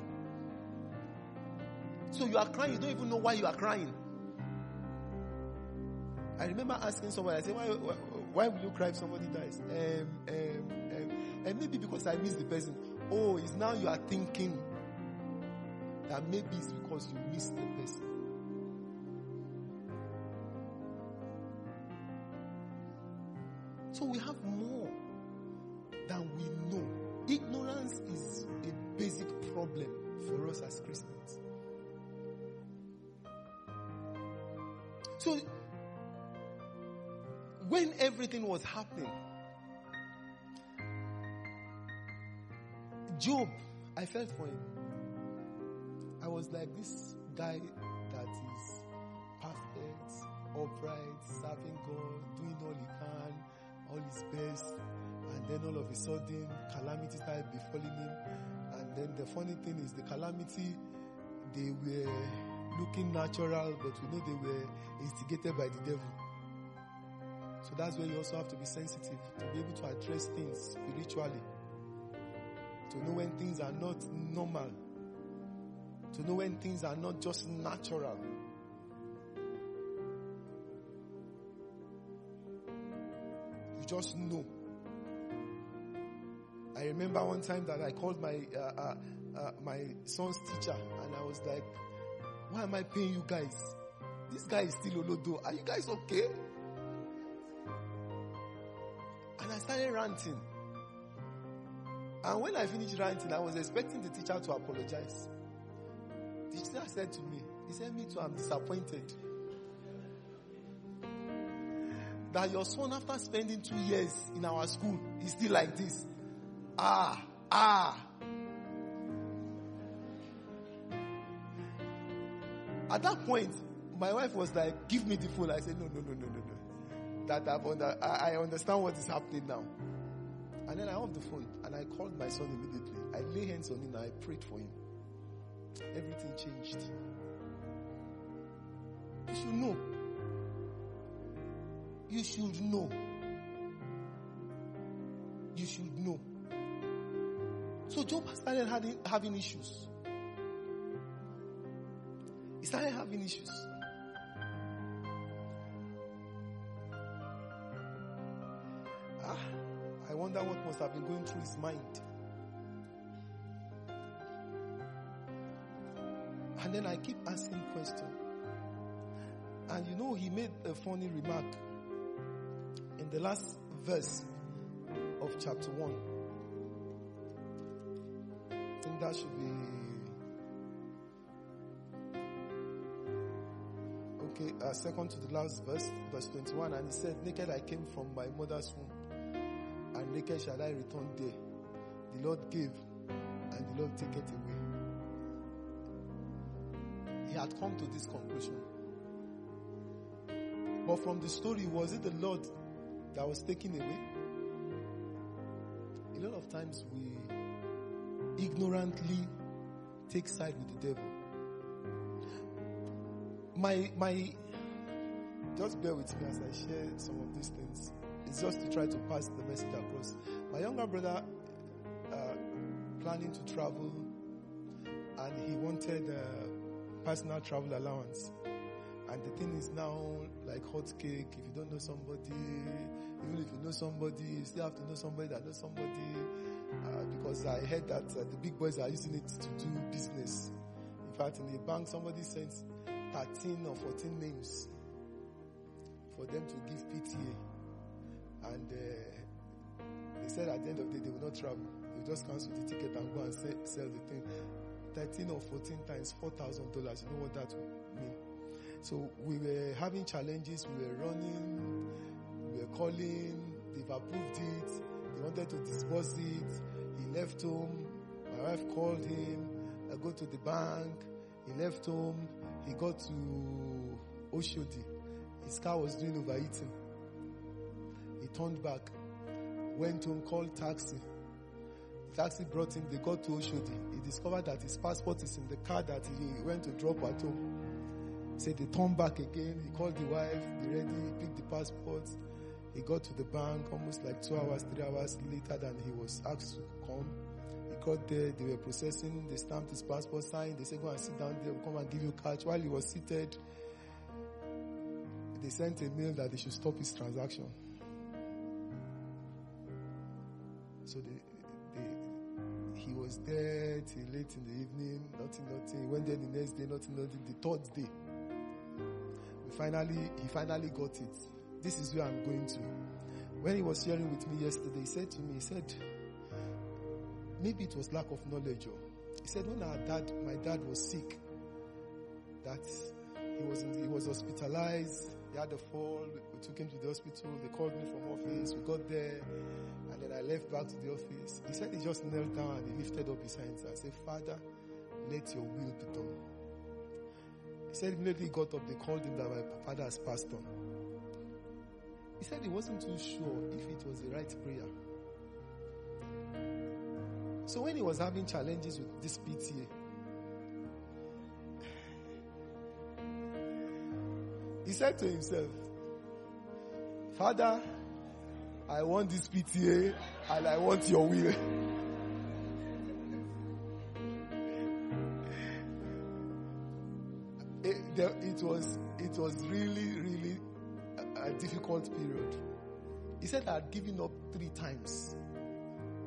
So you are crying, you don't even know why you are crying. I remember asking someone, I said, why, why, why will you cry if somebody dies? Um, um, and maybe because I miss the person. Oh, it's now you are thinking that maybe it's because you miss the person. Job, I felt for him. I was like this guy that is perfect, upright, serving God, doing all he can, all his best, and then all of a sudden calamity started befalling him. And then the funny thing is the calamity, they were looking natural, but we know they were instigated by the devil. So that's where you also have to be sensitive to be able to address things spiritually. To know when things are not normal. To know when things are not just natural. You just know. I remember one time that I called my uh, uh, uh, my son's teacher and I was like, "Why am I paying you guys? This guy is still Olodo. Are you guys okay?" And I started ranting. And when I finished ranting, I was expecting the teacher to apologize. The teacher said to me, he said, me too, I'm disappointed. That your son, after spending two years in our school, is still like this. Ah, ah. At that point, my wife was like, give me the phone. I said, no, no, no, no, no, no. That I've I understand what is happening now. And then I off the phone and I called my son immediately. I lay hands on him and I prayed for him. Everything changed. You should know. You should know. You should know. So Job started having, having issues. He started having issues. Must have been going through his mind. And then I keep asking questions. And you know, he made a funny remark in the last verse of chapter 1. I think that should be. Okay, uh, second to the last verse, verse 21. And he said, Naked I came from my mother's womb, naked shall I return there. The Lord gave, and the Lord take it away. He had come to this conclusion. But from the story, was it the Lord that was taken away? A lot of times we ignorantly take side with the devil. My, my, just bear with me as I share some of these things. Just to try to pass the message across. My younger brother, uh, planning to travel, and he wanted uh, personal travel allowance. And the thing is now like hot cake. If you don't know somebody, even if you know somebody, you still have to know somebody that knows somebody. Uh, because I heard that uh, the big boys are using it to do business. In fact, in the bank, somebody sends 13 or 14 names for them to give PTA. And uh, they said at the end of the day, they will not travel. They just cancel the ticket and go and sell, sell the thing. 13 or 14 times $4,000. You know what that would mean? So we were having challenges, we were running, we were calling, they've approved it, they wanted to disburse it, he left home, my wife called him, I go to the bank, he left home, he got to Oshodi, his car was doing overheating. Turned back, went home, called taxi. The taxi brought him, they got to Oshodi. He discovered that his passport is in the car that he went to drop at home. Said they turned back again. He called the wife, they ready, he picked the passport. He got to the bank almost like two hours, three hours later than he was asked to come. He got there, they were processing, they stamped his passport, signed, they said go and sit down there, we'll come and give you cash. While he was seated, they sent a mail that they should stop his transaction. So he was there till late in the evening, nothing, nothing. He went there the next day, nothing, nothing. The third day, we finally, he finally got it. This is where I'm going to. When he was sharing with me yesterday, he said to me, he said, maybe it was lack of knowledge. Or he said when our dad, my dad was sick, that he was in, he was hospitalized. He had a fall. We took him to the hospital. They called me from office. We got there, I left back to the office. He said he just knelt down and he lifted up his hands and said, "Father, let Your will be done." He said immediately he got up. They called him that my father has passed on. He said he wasn't too sure if it was the right prayer. So when he was having challenges with this PTA, he said to himself, Father, I want this PTA and I want your will. (laughs) It, was it was really really a difficult period. He said I had given up three times.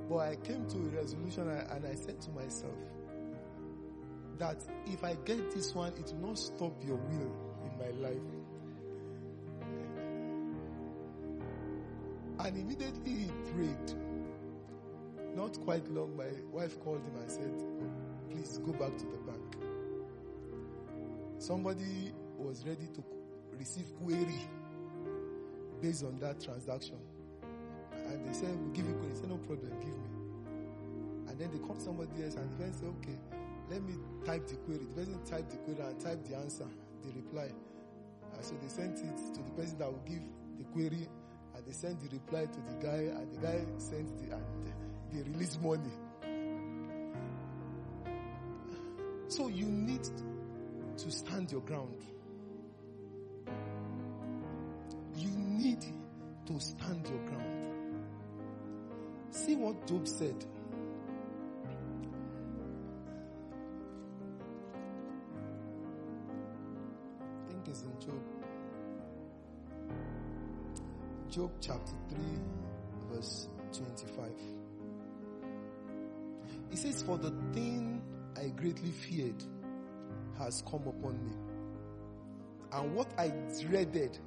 But I came to a resolution and I said to myself that if I get this one, it will not stop your will in my life. And immediately he prayed. Not quite long, my wife called him and said, Please go back to the bank. Somebody was ready to receive query based on that transaction. And they said, We'll give you query. He said, No problem, give me. And then they called somebody else and the person said, Okay, let me type the query. The person typed the query and typed the answer, the reply. And so they sent it to the person that will give the query they sent the reply to the guy and the guy sent the and they released money. So you need to stand your ground. You need to stand your ground. See what Job said. Job chapter 3, verse 25. He says, For the thing I greatly feared has come upon me, and what I dreaded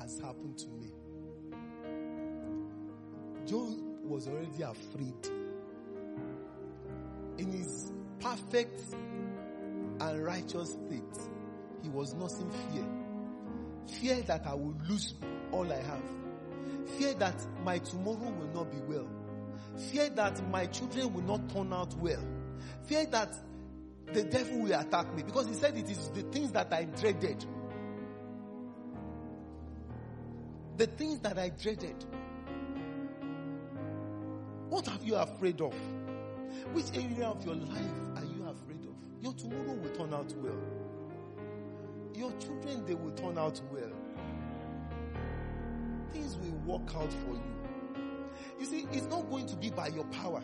has happened to me. Job was already afraid. In his perfect and righteous state, he was not in fear. Fear that I will lose all I have. Fear that my tomorrow will not be well. Fear that my children will not turn out well. Fear that the devil will attack me because he said it is the things that I dreaded. The things that I dreaded. What are you afraid of? Which area of your life are you afraid of? Your tomorrow will turn out well. Your children, they will turn out well. Things will work out for you. You see, it's not going to be by your power.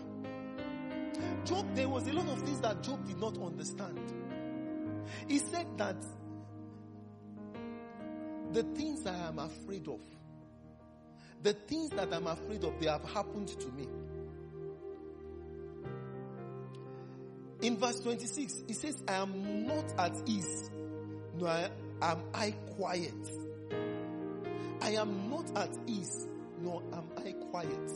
Job, there was a lot of things that Job did not understand. He said that the things I am afraid of, the things that I'm afraid of, they have happened to me. In verse 26, he says, I am not at ease, nor am I quiet. I am not at ease, nor am I quiet.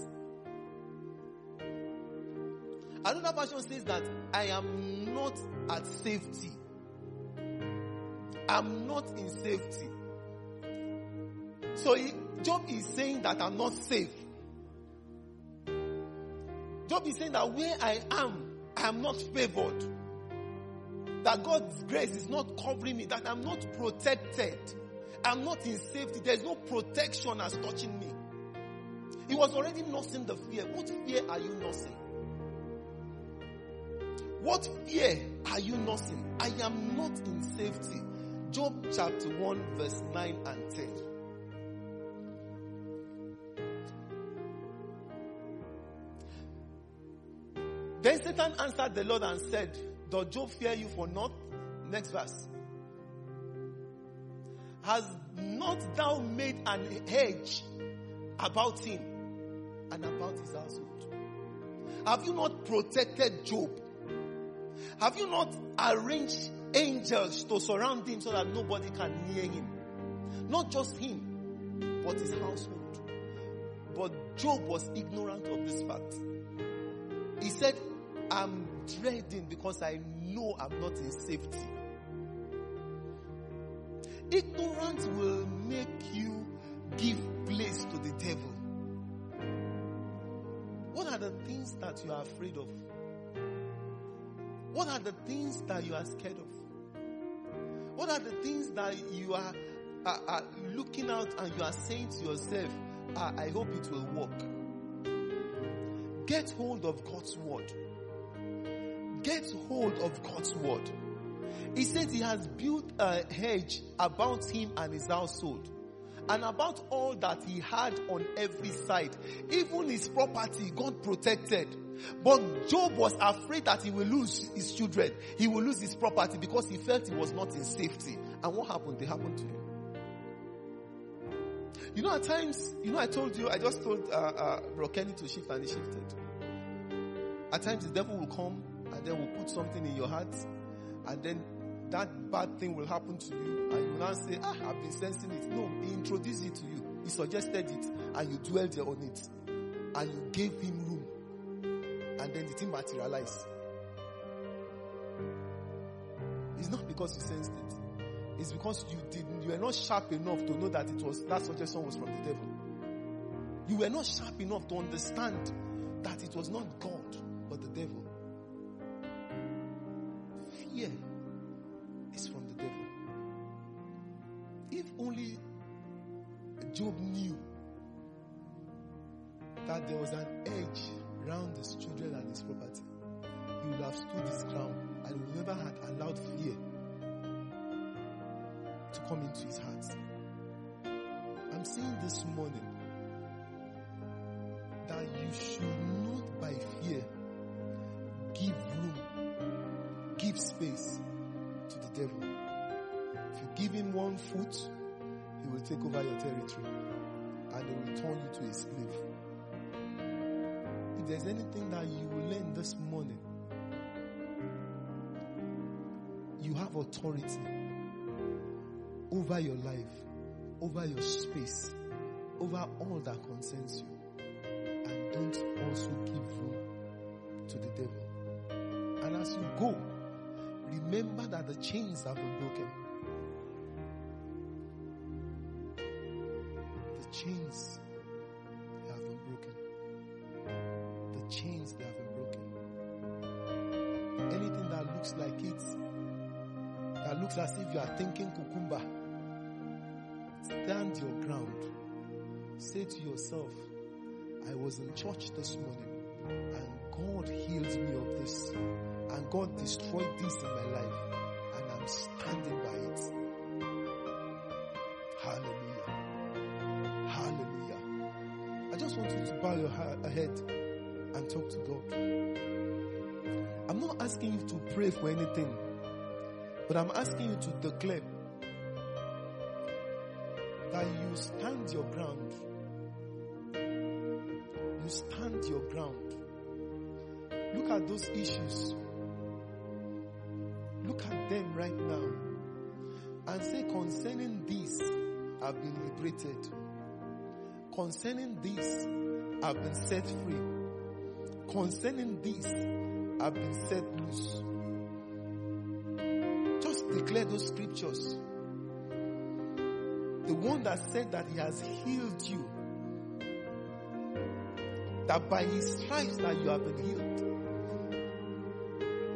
Another version says that I am not at safety. I'm not in safety. So Job is saying that I'm not safe. Job is saying that where I am, I am not favored. That God's grace is not covering me, that I'm not protected. I'm not in safety. There's no protection as touching me. He was already nursing the fear. What fear are you nursing? What fear are you nursing? I am not in safety. Job chapter 1 verse 9 and 10. Then Satan answered the Lord and said, Does Job fear you for naught? Next verse. Has not thou made an hedge about him and about his household? Have you not protected Job? Have you not arranged angels to surround him so that nobody can near him? Not just him, but his household. But Job was ignorant of this fact. He said, I'm dreading because I know I'm not in safety. Ignorance will make you give place to the devil. What are the things that you are afraid of? What are the things that you are scared of? What are the things that you are, are, are looking out and you are saying to yourself, ah, I hope it will work? Get hold of God's word. Get hold of God's word. He says he has built a hedge about him and his household and about all that he had on every side. Even his property, God protected. But Job was afraid that he will lose his children. He will lose his property because he felt he was not in safety. And what happened? They happened to him. You know, at times, you know, I told you, I just told uh, uh, Brokeni to shift and he shifted. At times, the devil will come and then will put something in your heart, and then that bad thing will happen to you, and you now say, Ah, I've been sensing it. No, he introduced it to you, he suggested it, and you dwelled on it, and you gave him room, and then the thing materialized. It's not because you sensed it. It's because you didn't, you were not sharp enough to know that it was, that suggestion was from the devil. You were not sharp enough to understand that it was not God, as if you are thinking cucumber, stand your ground. Say to yourself, I was in church this morning and God healed me of this and God destroyed this in my life and I'm standing by it. Hallelujah. Hallelujah. I just want you to bow your head and talk to God. I'm not asking you to pray for anything, but I'm asking you to declare that you stand your ground. You stand your ground. Look at those issues. Look at them right now. And say, concerning this, I've been liberated. Concerning this, I've been set free. Concerning this, I've been set loose. Declare those scriptures. The one that said that he has healed you. That by his stripes that you have been healed.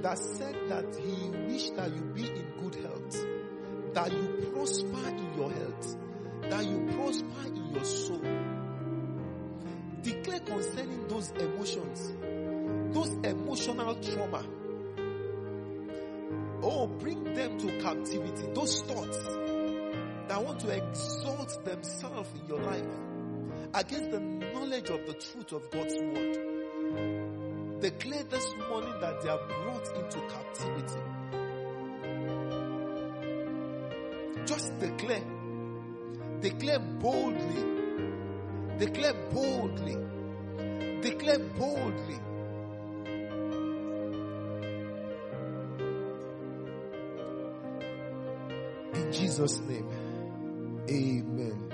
That said that he wished that you be in good health. That you prosper in your health. That you prosper in your soul. Declare concerning those emotions. Those emotional trauma. Oh, bring them to captivity. Those thoughts that want to exalt themselves in your life against the knowledge of the truth of God's word. Declare this morning that they are brought into captivity. Just declare Declare boldly. Declare boldly. Declare boldly. Jesus' name. Amen.